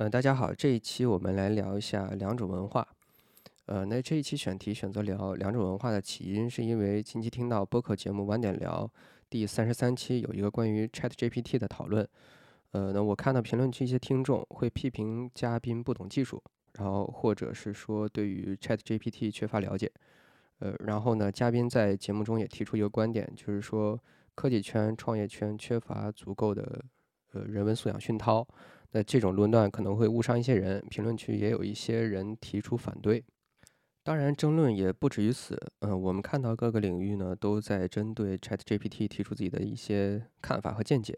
呃，大家好，这一期我们来聊一下两种文化。呃，那这一期选题选择聊两种文化的起因，是因为近期听到播客节目晚点聊第三十三期有一个关于 Chat GPT 的讨论。呃，那我看到评论区一些听众会批评嘉宾不懂技术，然后或者是说对于 Chat GPT 缺乏了解。呃，然后呢，嘉宾在节目中也提出一个观点，就是说科技圈、创业圈缺乏足够的呃人文素养熏陶。那这种论断可能会误伤一些人，评论区也有一些人提出反对。当然，争论也不止于此。嗯，我们看到各个领域呢都在针对 ChatGPT 提出自己的一些看法和见解。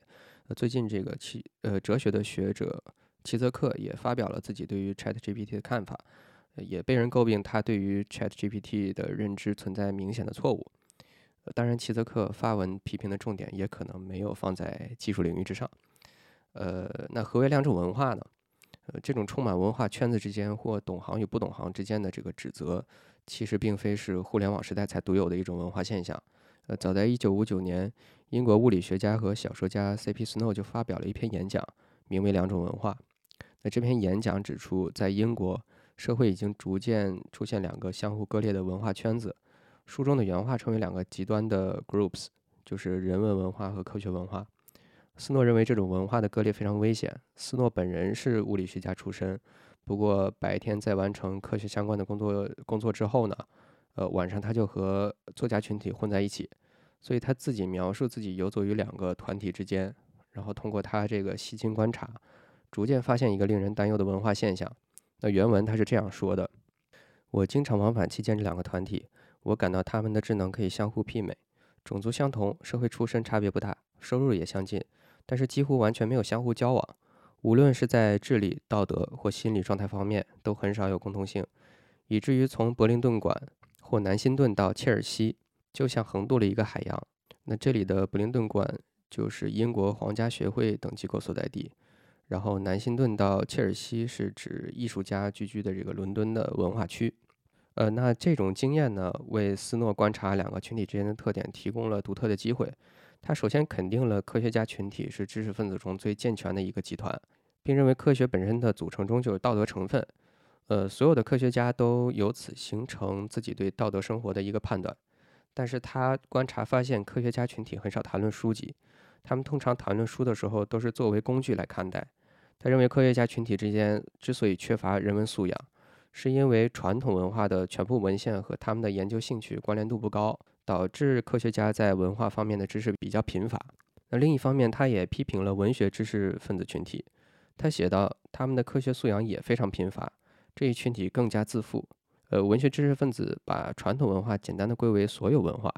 呃，最近这个齐呃哲学的学者齐泽克也发表了自己对于 ChatGPT 的看法，也被人诟病他对于 ChatGPT 的认知存在明显的错误。当然，齐泽克发文批评的重点也可能没有放在技术领域之上。呃，那何为两种文化呢？呃，这种充满文化圈子之间或懂行与不懂行之间的这个指责，其实并非是互联网时代才独有的一种文化现象。呃，早在1959年，英国物理学家和小说家 C.P. Snow 就发表了一篇演讲，名为《两种文化》。那这篇演讲指出，在英国社会已经逐渐出现两个相互割裂的文化圈子。书中的原话称为两个极端的 groups，就是人文文化和科学文化。斯诺认为这种文化的割裂非常危险。斯诺本人是物理学家出身，不过白天在完成科学相关的工作工作之后呢，呃，晚上他就和作家群体混在一起，所以他自己描述自己游走于两个团体之间，然后通过他这个细心观察，逐渐发现一个令人担忧的文化现象。那原文他是这样说的：“我经常往返期间这两个团体，我感到他们的智能可以相互媲美，种族相同，社会出身差别不大，收入也相近。”但是几乎完全没有相互交往，无论是在智力、道德或心理状态方面，都很少有共同性，以至于从伯灵顿馆或南辛顿到切尔西，就像横渡了一个海洋。那这里的伯灵顿馆就是英国皇家学会等机构所在地，然后南辛顿到切尔西是指艺术家聚居的这个伦敦的文化区。呃，那这种经验呢，为斯诺观察两个群体之间的特点提供了独特的机会。他首先肯定了科学家群体是知识分子中最健全的一个集团，并认为科学本身的组成中就有道德成分。呃，所有的科学家都由此形成自己对道德生活的一个判断。但是他观察发现，科学家群体很少谈论书籍，他们通常谈论书的时候都是作为工具来看待。他认为科学家群体之间之所以缺乏人文素养，是因为传统文化的全部文献和他们的研究兴趣关联度不高。导致科学家在文化方面的知识比较贫乏。那另一方面，他也批评了文学知识分子群体。他写道，他们的科学素养也非常贫乏，这一群体更加自负。呃，文学知识分子把传统文化简单的归为所有文化。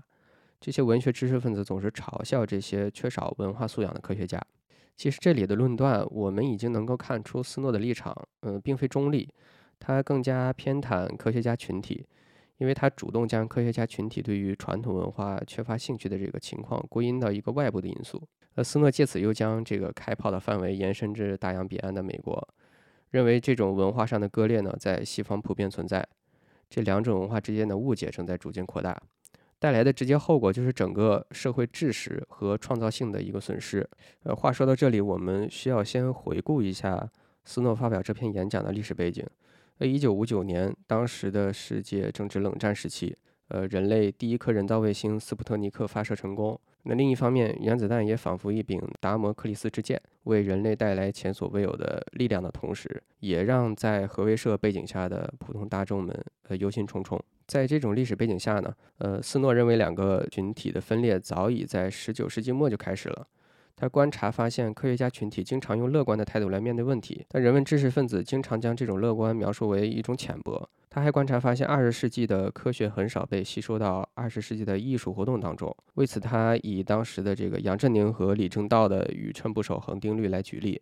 这些文学知识分子总是嘲笑这些缺少文化素养的科学家。其实这里的论断，我们已经能够看出斯诺的立场，嗯，并非中立，他更加偏袒科学家群体。因为他主动将科学家群体对于传统文化缺乏兴趣的这个情况归因到一个外部的因素，而斯诺借此又将这个开炮的范围延伸至大洋彼岸的美国，认为这种文化上的割裂呢在西方普遍存在，这两种文化之间的误解正在逐渐扩大，带来的直接后果就是整个社会知识和创造性的一个损失。呃，话说到这里，我们需要先回顾一下斯诺发表这篇演讲的历史背景。呃，一九五九年，当时的世界正值冷战时期，呃，人类第一颗人造卫星斯普特尼克发射成功。那另一方面，原子弹也仿佛一柄达摩克里斯之剑，为人类带来前所未有的力量的同时，也让在核威慑背景下的普通大众们呃忧心忡忡。在这种历史背景下呢，呃，斯诺认为两个群体的分裂早已在十九世纪末就开始了。他观察发现，科学家群体经常用乐观的态度来面对问题，但人文知识分子经常将这种乐观描述为一种浅薄。他还观察发现，二十世纪的科学很少被吸收到二十世纪的艺术活动当中。为此，他以当时的这个杨振宁和李政道的宇称不守恒定律来举例。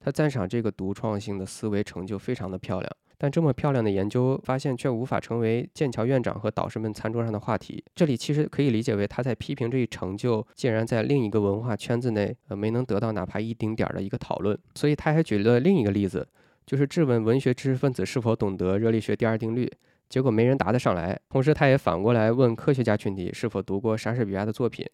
他赞赏这个独创性的思维成就非常的漂亮。但这么漂亮的研究发现却无法成为剑桥院长和导师们餐桌上的话题。这里其实可以理解为他在批评这一成就竟然在另一个文化圈子内呃没能得到哪怕一丁点儿的一个讨论。所以他还举了另一个例子，就是质问文学知识分子是否懂得热力学第二定律，结果没人答得上来。同时他也反过来问科学家群体是否读过莎士比亚的作品，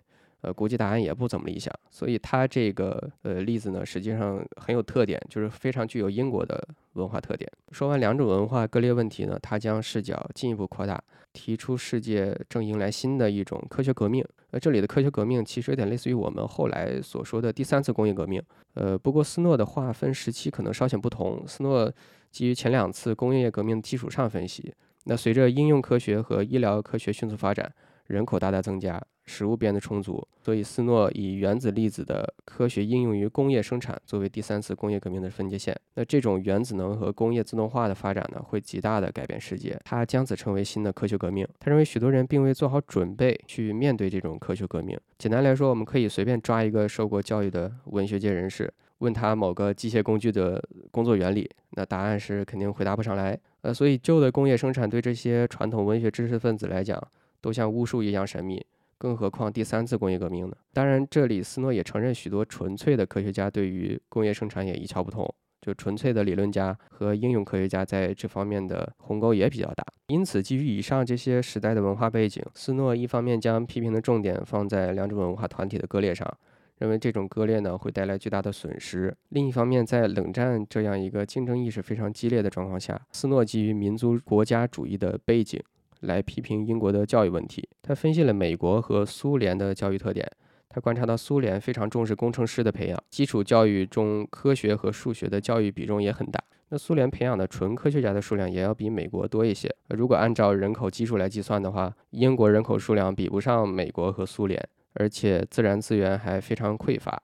呃，估计答案也不怎么理想。所以他这个呃例子呢，实际上很有特点，就是非常具有英国的文化特点。说完两种文化割裂问题呢，他将视角进一步扩大，提出世界正迎来新的一种科学革命。呃，这里的科学革命其实有点类似于我们后来所说的第三次工业革命。呃，不过斯诺的划分时期可能稍显不同。斯诺基于前两次工业革命基础上分析，那随着应用科学和医疗科学迅速发展，人口大大增加。食物变得充足，所以斯诺以原子粒子的科学应用于工业生产作为第三次工业革命的分界线。那这种原子能和工业自动化的发展呢，会极大的改变世界。他将此称为新的科学革命。他认为许多人并未做好准备去面对这种科学革命。简单来说，我们可以随便抓一个受过教育的文学界人士，问他某个机械工具的工作原理，那答案是肯定回答不上来。呃，所以旧的工业生产对这些传统文学知识分子来讲，都像巫术一样神秘。更何况第三次工业革命呢？当然，这里斯诺也承认，许多纯粹的科学家对于工业生产也一窍不通。就纯粹的理论家和应用科学家在这方面的鸿沟也比较大。因此，基于以上这些时代的文化背景，斯诺一方面将批评的重点放在两种文化团体的割裂上，认为这种割裂呢会带来巨大的损失；另一方面，在冷战这样一个竞争意识非常激烈的状况下，斯诺基于民族国家主义的背景。来批评英国的教育问题。他分析了美国和苏联的教育特点。他观察到苏联非常重视工程师的培养，基础教育中科学和数学的教育比重也很大。那苏联培养的纯科学家的数量也要比美国多一些。如果按照人口基数来计算的话，英国人口数量比不上美国和苏联，而且自然资源还非常匮乏。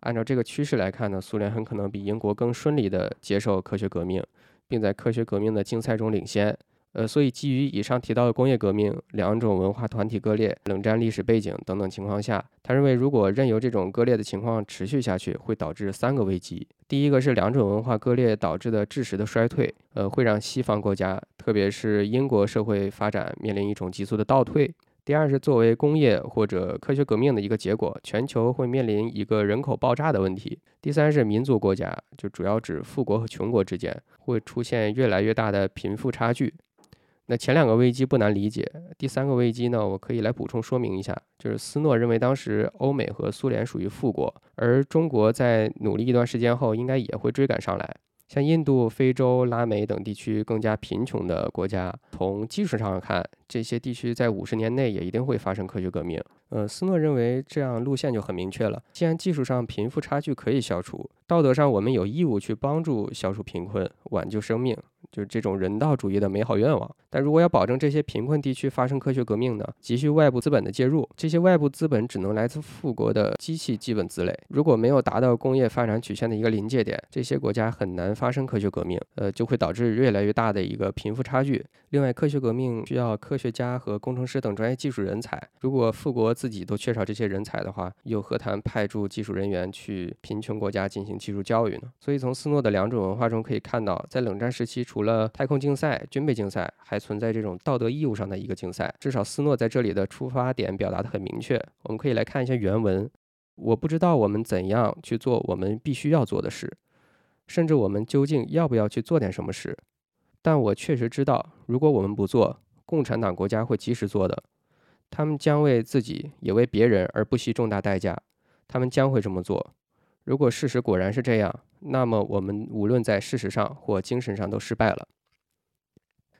按照这个趋势来看呢，苏联很可能比英国更顺利地接受科学革命，并在科学革命的竞赛中领先。呃，所以基于以上提到的工业革命、两种文化团体割裂、冷战历史背景等等情况下，他认为如果任由这种割裂的情况持续下去，会导致三个危机。第一个是两种文化割裂导致的知识的衰退，呃，会让西方国家，特别是英国社会发展面临一种急速的倒退。第二是作为工业或者科学革命的一个结果，全球会面临一个人口爆炸的问题。第三是民族国家，就主要指富国和穷国之间，会出现越来越大的贫富差距。那前两个危机不难理解，第三个危机呢，我可以来补充说明一下，就是斯诺认为当时欧美和苏联属于富国，而中国在努力一段时间后，应该也会追赶上来。像印度、非洲、拉美等地区更加贫穷的国家，从技术上看，这些地区在五十年内也一定会发生科学革命。呃，斯诺认为这样路线就很明确了。既然技术上贫富差距可以消除，道德上我们有义务去帮助消除贫困，挽救生命。就是这种人道主义的美好愿望，但如果要保证这些贫困地区发生科学革命呢，急需外部资本的介入。这些外部资本只能来自富国的机器基本资类。如果没有达到工业发展曲线的一个临界点，这些国家很难发生科学革命，呃，就会导致越来越大的一个贫富差距。另外，科学革命需要科学家和工程师等专业技术人才。如果富国自己都缺少这些人才的话，又何谈派驻技术人员去贫穷国家进行技术教育呢？所以，从斯诺的两种文化中可以看到，在冷战时期，除了了太空竞赛、军备竞赛，还存在这种道德义务上的一个竞赛。至少斯诺在这里的出发点表达的很明确。我们可以来看一下原文：我不知道我们怎样去做我们必须要做的事，甚至我们究竟要不要去做点什么事。但我确实知道，如果我们不做，共产党国家会及时做的。他们将为自己也为别人而不惜重大代价。他们将会这么做。如果事实果然是这样，那么我们无论在事实上或精神上都失败了。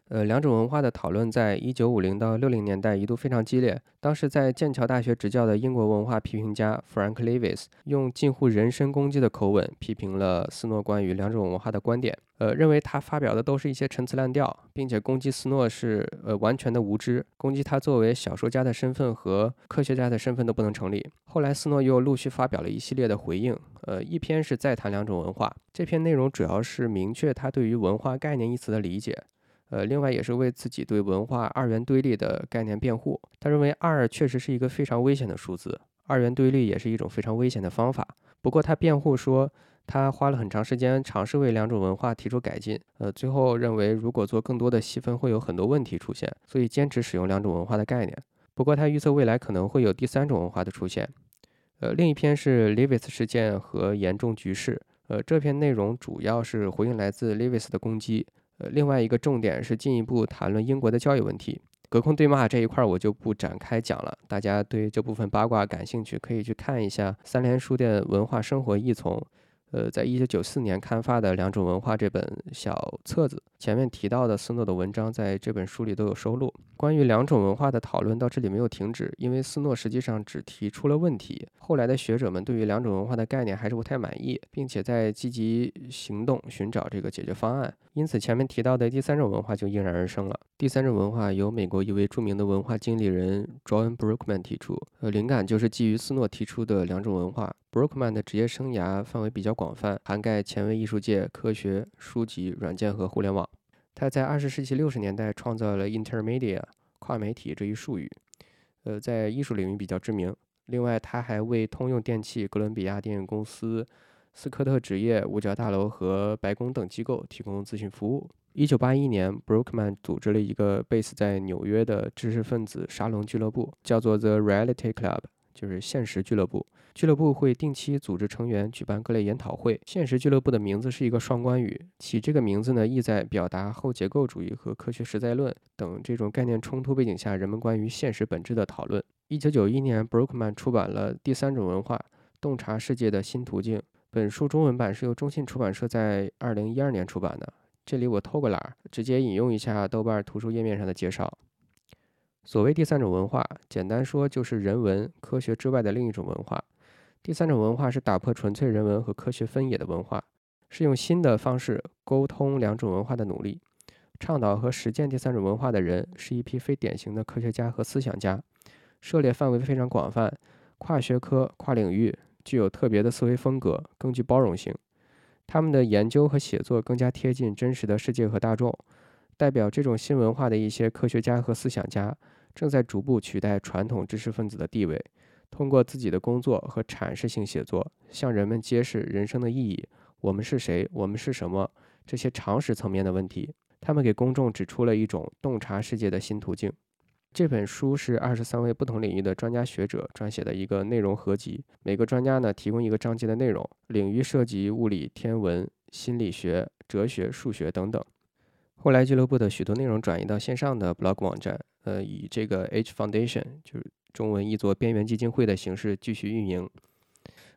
呃，两种文化的讨论在一九五零到六零年代一度非常激烈。当时在剑桥大学执教的英国文化批评家 Frank Lewis 用近乎人身攻击的口吻批评了斯诺关于两种文化的观点，呃，认为他发表的都是一些陈词滥调，并且攻击斯诺是呃完全的无知，攻击他作为小说家的身份和科学家的身份都不能成立。后来斯诺又陆续发表了一系列的回应，呃，一篇是再谈两种文化，这篇内容主要是明确他对于文化概念一词的理解。呃，另外也是为自己对文化二元对立的概念辩护。他认为二确实是一个非常危险的数字，二元对立也是一种非常危险的方法。不过他辩护说，他花了很长时间尝试为两种文化提出改进。呃，最后认为如果做更多的细分，会有很多问题出现，所以坚持使用两种文化的概念。不过他预测未来可能会有第三种文化的出现。呃，另一篇是 Lewis 事件和严重局势。呃，这篇内容主要是回应来自 Lewis 的攻击。呃，另外一个重点是进一步谈论英国的教育问题。隔空对骂这一块儿我就不展开讲了，大家对这部分八卦感兴趣，可以去看一下三联书店文化生活一丛。呃，在一九九四年刊发的《两种文化》这本小册子，前面提到的斯诺的文章在这本书里都有收录。关于两种文化的讨论到这里没有停止，因为斯诺实际上只提出了问题，后来的学者们对于两种文化的概念还是不太满意，并且在积极行动寻找这个解决方案。因此，前面提到的第三种文化就应然而生了。第三种文化由美国一位著名的文化经理人 John Brookman 提出，呃，灵感就是基于斯诺提出的两种文化。Brookman 的职业生涯范围比较广泛，涵盖前卫艺术界、科学、书籍、软件和互联网。他在二十世纪六十年代创造了 Intermedia 跨媒体这一术语，呃，在艺术领域比较知名。另外，他还为通用电气、哥伦比亚电影公司、斯科特职业、五角大楼和白宫等机构提供咨询服务。一九八一年，Brookman 组织了一个 base 在纽约的知识分子沙龙俱乐部，叫做 The Reality Club，就是现实俱乐部。俱乐部会定期组织成员举办各类研讨会。现实俱乐部的名字是一个双关语，起这个名字呢，意在表达后结构主义和科学实在论等这种概念冲突背景下人们关于现实本质的讨论。一九九一年，Brookman 出版了《第三种文化：洞察世界的新途径》。本书中文版是由中信出版社在二零一二年出版的。这里我偷个懒，直接引用一下豆瓣图书页面上的介绍。所谓第三种文化，简单说就是人文科学之外的另一种文化。第三种文化是打破纯粹人文和科学分野的文化，是用新的方式沟通两种文化的努力。倡导和实践第三种文化的人是一批非典型的科学家和思想家，涉猎范围非常广泛，跨学科、跨领域，具有特别的思维风格，更具包容性。他们的研究和写作更加贴近真实的世界和大众。代表这种新文化的一些科学家和思想家，正在逐步取代传统知识分子的地位。通过自己的工作和阐释性写作，向人们揭示人生的意义、我们是谁、我们是什么这些常识层面的问题。他们给公众指出了一种洞察世界的新途径。这本书是二十三位不同领域的专家学者撰写的一个内容合集，每个专家呢提供一个章节的内容，领域涉及物理、天文、心理学、哲学、数学等等。后来俱乐部的许多内容转移到线上的 blog 网站，呃，以这个 H Foundation 就是。中文译作“边缘基金会”的形式继续运营。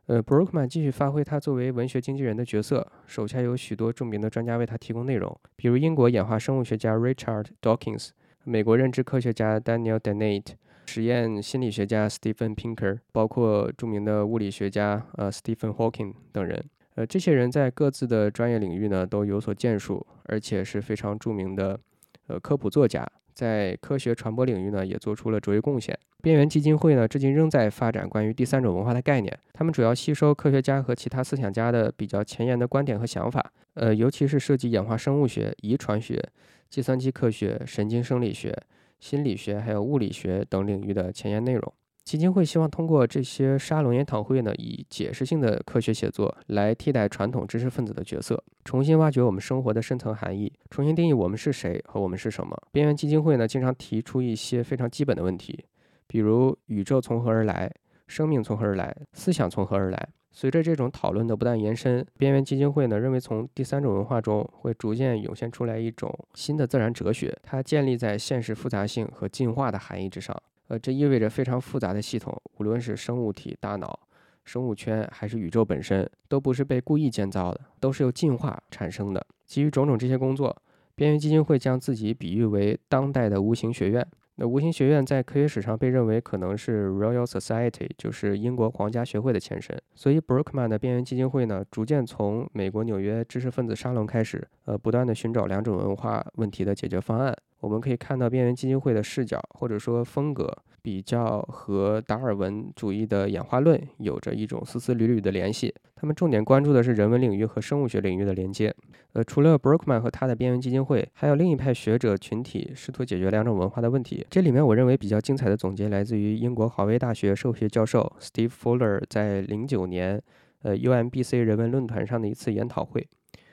呃，Brookman 继续发挥他作为文学经纪人的角色，手下有许多著名的专家为他提供内容，比如英国演化生物学家 Richard Dawkins、美国认知科学家 Daniel Dennett、实验心理学家 Stephen Pinker，包括著名的物理学家呃 Stephen Hawking 等人。呃，这些人在各自的专业领域呢都有所建树，而且是非常著名的呃科普作家。在科学传播领域呢，也做出了卓越贡献。边缘基金会呢，至今仍在发展关于第三种文化的概念。他们主要吸收科学家和其他思想家的比较前沿的观点和想法，呃，尤其是涉及演化生物学、遗传学、计算机科学、神经生理学、心理学还有物理学等领域的前沿内容。基金会希望通过这些沙龙研讨会呢，以解释性的科学写作来替代传统知识分子的角色，重新挖掘我们生活的深层含义，重新定义我们是谁和我们是什么。边缘基金会呢，经常提出一些非常基本的问题，比如宇宙从何而来，生命从何而来，思想从何而来。随着这种讨论的不断延伸，边缘基金会呢认为，从第三种文化中会逐渐涌现出来一种新的自然哲学，它建立在现实复杂性和进化的含义之上。呃，这意味着非常复杂的系统，无论是生物体、大脑、生物圈，还是宇宙本身，都不是被故意建造的，都是由进化产生的。基于种种这些工作，边缘基金会将自己比喻为当代的无形学院。那无形学院在科学史上被认为可能是 Royal Society，就是英国皇家学会的前身。所以，Brookman 的边缘基金会呢，逐渐从美国纽约知识分子沙龙开始，呃，不断的寻找两种文化问题的解决方案。我们可以看到边缘基金会的视角或者说风格，比较和达尔文主义的演化论有着一种丝丝缕缕的联系。他们重点关注的是人文领域和生物学领域的连接。呃，除了 Brookman 和他的边缘基金会，还有另一派学者群体试图解决两种文化的问题。这里面我认为比较精彩的总结来自于英国华威大学社会学教授 Steve Fuller 在零九年呃 UMBC 人文论坛上的一次研讨会。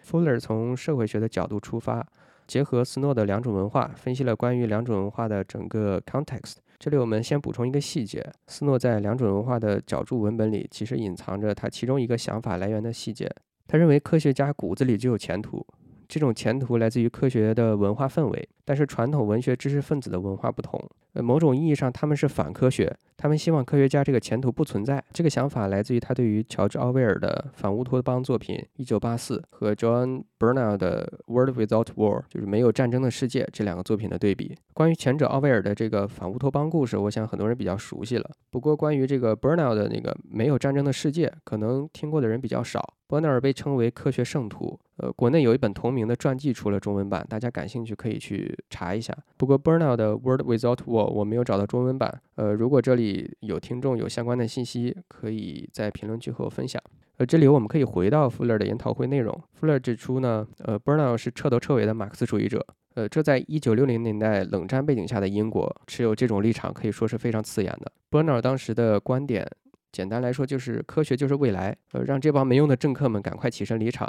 Fuller 从社会学的角度出发。结合斯诺的两种文化，分析了关于两种文化的整个 context。这里我们先补充一个细节：斯诺在两种文化的角注文本里，其实隐藏着他其中一个想法来源的细节。他认为科学家骨子里就有前途，这种前途来自于科学的文化氛围，但是传统文学知识分子的文化不同。呃，某种意义上他们是反科学，他们希望科学家这个前途不存在。这个想法来自于他对于乔治·奥威尔的反乌托邦作品《一九八四》和 John Bernal 的《World Without War》，就是没有战争的世界这两个作品的对比。关于前者奥威尔的这个反乌托邦故事，我想很多人比较熟悉了。不过关于这个 Bernal 的那个没有战争的世界，可能听过的人比较少。伯纳尔被称为科学圣徒，呃，国内有一本同名的传记出了中文版，大家感兴趣可以去查一下。不过 Bernal 的《World Without War》我没有找到中文版，呃，如果这里有听众有相关的信息，可以在评论区和我分享。呃，这里我们可以回到 Fuller 的研讨会内容。Fuller 指出呢，呃，Bernal 是彻头彻尾的马克思主义者，呃，这在一九六零年代冷战背景下的英国，持有这种立场可以说是非常刺眼的。Bernal 当时的观点。简单来说，就是科学就是未来。呃，让这帮没用的政客们赶快起身离场，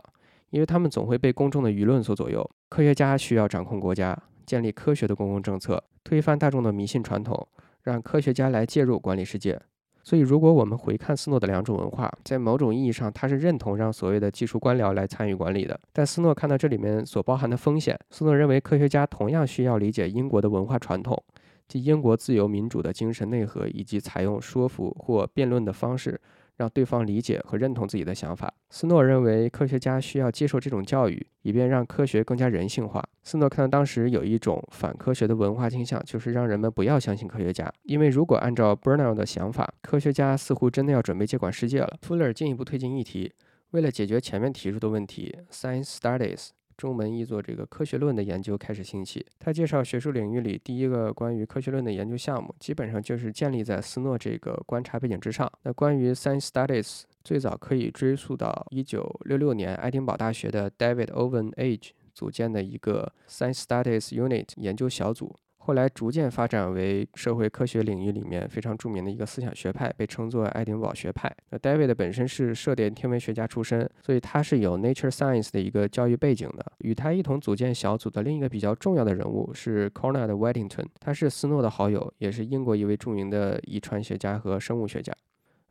因为他们总会被公众的舆论所左右。科学家需要掌控国家，建立科学的公共政策，推翻大众的迷信传统，让科学家来介入管理世界。所以，如果我们回看斯诺的两种文化，在某种意义上，他是认同让所谓的技术官僚来参与管理的。但斯诺看到这里面所包含的风险，斯诺认为科学家同样需要理解英国的文化传统。即英国自由民主的精神内核，以及采用说服或辩论的方式，让对方理解和认同自己的想法。斯诺认为，科学家需要接受这种教育，以便让科学更加人性化。斯诺看到当时有一种反科学的文化倾向，就是让人们不要相信科学家，因为如果按照 Bernal 的想法，科学家似乎真的要准备接管世界了。Fuller 进一步推进议题，为了解决前面提出的问题，Science Studies。中文译作这个科学论的研究开始兴起。他介绍学术领域里第一个关于科学论的研究项目，基本上就是建立在斯诺这个观察背景之上。那关于 Science Studies，最早可以追溯到1966年爱丁堡大学的 David Owen Age 组建的一个 Science Studies Unit 研究小组。后来逐渐发展为社会科学领域里面非常著名的一个思想学派，被称作爱丁堡学派。那 David 本身是射电天文学家出身，所以他是有 Nature Science 的一个教育背景的。与他一同组建小组的另一个比较重要的人物是 Conrad Weddington，他是斯诺的好友，也是英国一位著名的遗传学家和生物学家。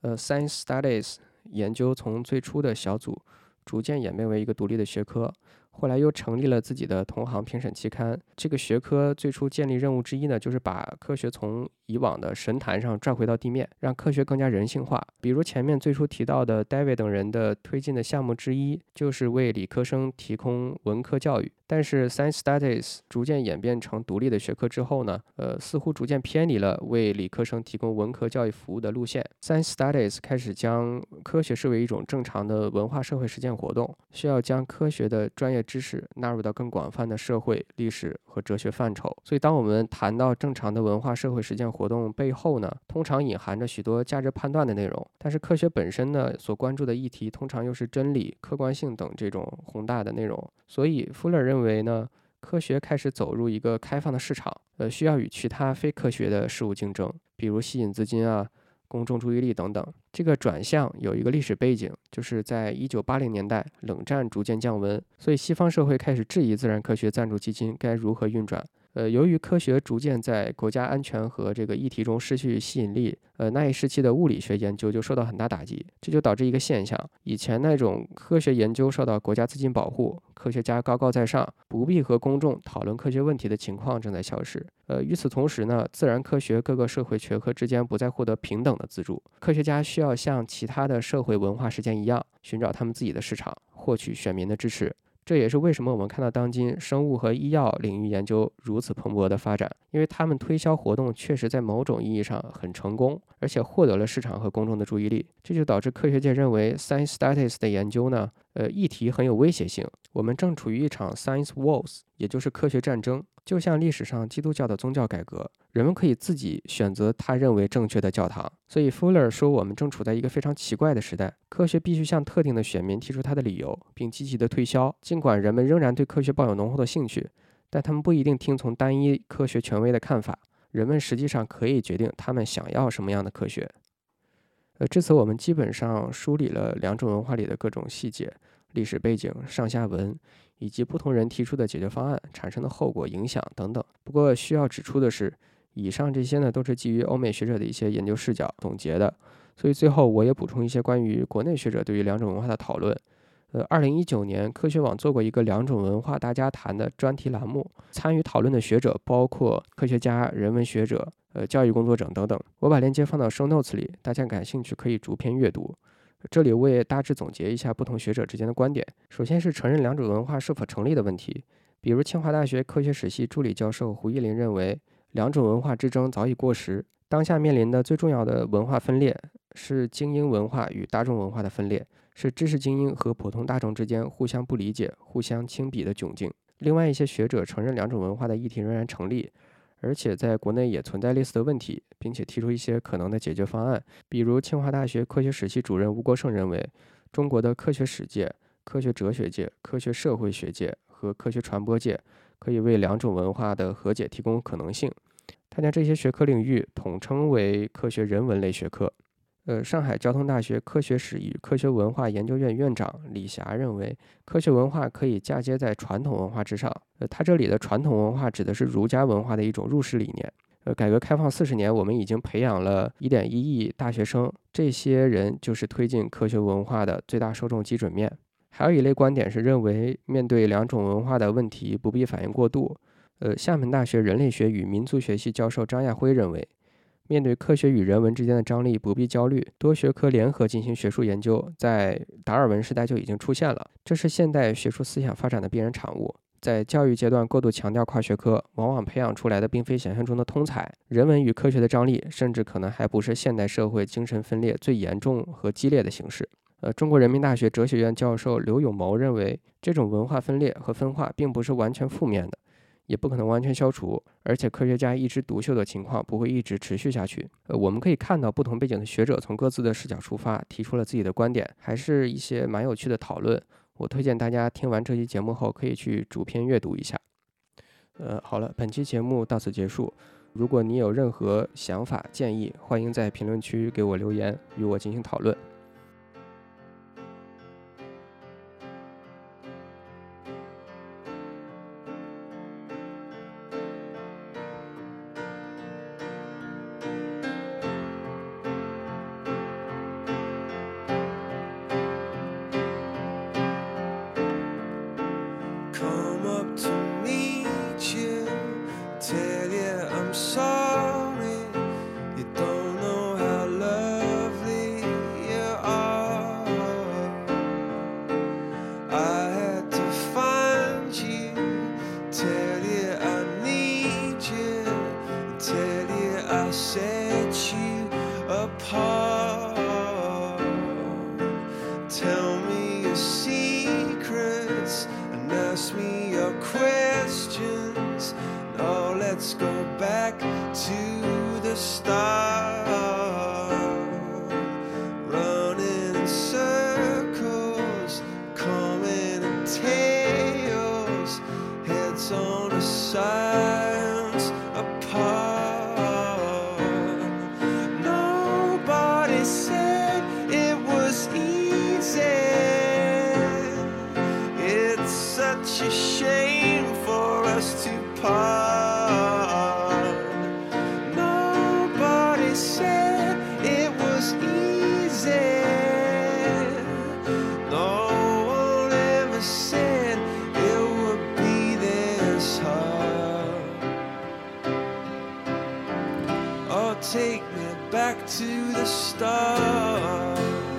呃，Science Studies 研究从最初的小组逐渐演变为一个独立的学科。后来又成立了自己的同行评审期刊。这个学科最初建立任务之一呢，就是把科学从以往的神坛上拽回到地面，让科学更加人性化。比如前面最初提到的 David 等人的推进的项目之一，就是为理科生提供文科教育。但是 Science Studies 逐渐演变成独立的学科之后呢，呃，似乎逐渐偏离了为理科生提供文科教育服务的路线。Science Studies 开始将科学视为一种正常的文化社会实践活动，需要将科学的专业。知识纳入到更广泛的社会、历史和哲学范畴。所以，当我们谈到正常的文化社会实践活动背后呢，通常隐含着许多价值判断的内容。但是，科学本身呢，所关注的议题通常又是真理、客观性等这种宏大的内容。所以，富勒认为呢，科学开始走入一个开放的市场，呃，需要与其他非科学的事物竞争，比如吸引资金啊。公众注意力等等，这个转向有一个历史背景，就是在一九八零年代，冷战逐渐降温，所以西方社会开始质疑自然科学赞助基金该如何运转。呃，由于科学逐渐在国家安全和这个议题中失去吸引力，呃，那一时期的物理学研究就受到很大打击。这就导致一个现象：以前那种科学研究受到国家资金保护，科学家高高在上，不必和公众讨论科学问题的情况正在消失。呃，与此同时呢，自然科学各个社会学科之间不再获得平等的资助，科学家需要要像其他的社会文化实践一样，寻找他们自己的市场，获取选民的支持。这也是为什么我们看到当今生物和医药领域研究如此蓬勃的发展，因为他们推销活动确实在某种意义上很成功，而且获得了市场和公众的注意力。这就导致科学界认为 science studies 的研究呢，呃，议题很有威胁性。我们正处于一场 science wars，也就是科学战争。就像历史上基督教的宗教改革，人们可以自己选择他认为正确的教堂。所以，Fuller 说，我们正处在一个非常奇怪的时代，科学必须向特定的选民提出他的理由，并积极的推销。尽管人们仍然对科学抱有浓厚的兴趣，但他们不一定听从单一科学权威的看法。人们实际上可以决定他们想要什么样的科学。呃，至此，我们基本上梳理了两种文化里的各种细节、历史背景、上下文。以及不同人提出的解决方案产生的后果、影响等等。不过需要指出的是，以上这些呢都是基于欧美学者的一些研究视角总结的。所以最后我也补充一些关于国内学者对于两种文化的讨论。呃，二零一九年，科学网做过一个两种文化大家谈的专题栏目，参与讨论的学者包括科学家、人文学者、呃，教育工作者等等。我把链接放到 show notes 里，大家感兴趣可以逐篇阅读。这里我也大致总结一下不同学者之间的观点。首先是承认两种文化是否成立的问题，比如清华大学科学史系助理教授胡一林认为，两种文化之争早已过时，当下面临的最重要的文化分裂是精英文化与大众文化的分裂。是知识精英和普通大众之间互相不理解、互相轻鄙的窘境。另外一些学者承认两种文化的议题仍然成立，而且在国内也存在类似的问题，并且提出一些可能的解决方案。比如，清华大学科学史系主任吴国胜认为，中国的科学史界、科学哲学界、科学社会学界和科学传播界可以为两种文化的和解提供可能性。他将这些学科领域统称为科学人文类学科。呃，上海交通大学科学史与科学文化研究院院长李霞认为，科学文化可以嫁接在传统文化之上。呃，他这里的传统文化指的是儒家文化的一种入世理念。呃，改革开放四十年，我们已经培养了一点一亿大学生，这些人就是推进科学文化的最大受众基准面。还有一类观点是认为，面对两种文化的问题，不必反应过度。呃，厦门大学人类学与民族学系教授张亚辉认为。面对科学与人文之间的张力，不必焦虑，多学科联合进行学术研究，在达尔文时代就已经出现了，这是现代学术思想发展的必然产物。在教育阶段过度强调跨学科，往往培养出来的并非想象中的通才。人文与科学的张力，甚至可能还不是现代社会精神分裂最严重和激烈的形式。呃，中国人民大学哲学院教授刘永谋认为，这种文化分裂和分化并不是完全负面的。也不可能完全消除，而且科学家一枝独秀的情况不会一直持续下去。呃，我们可以看到不同背景的学者从各自的视角出发，提出了自己的观点，还是一些蛮有趣的讨论。我推荐大家听完这期节目后，可以去主篇阅读一下。呃，好了，本期节目到此结束。如果你有任何想法建议，欢迎在评论区给我留言，与我进行讨论。your questions. Now let's go back to the start. take me back to the start.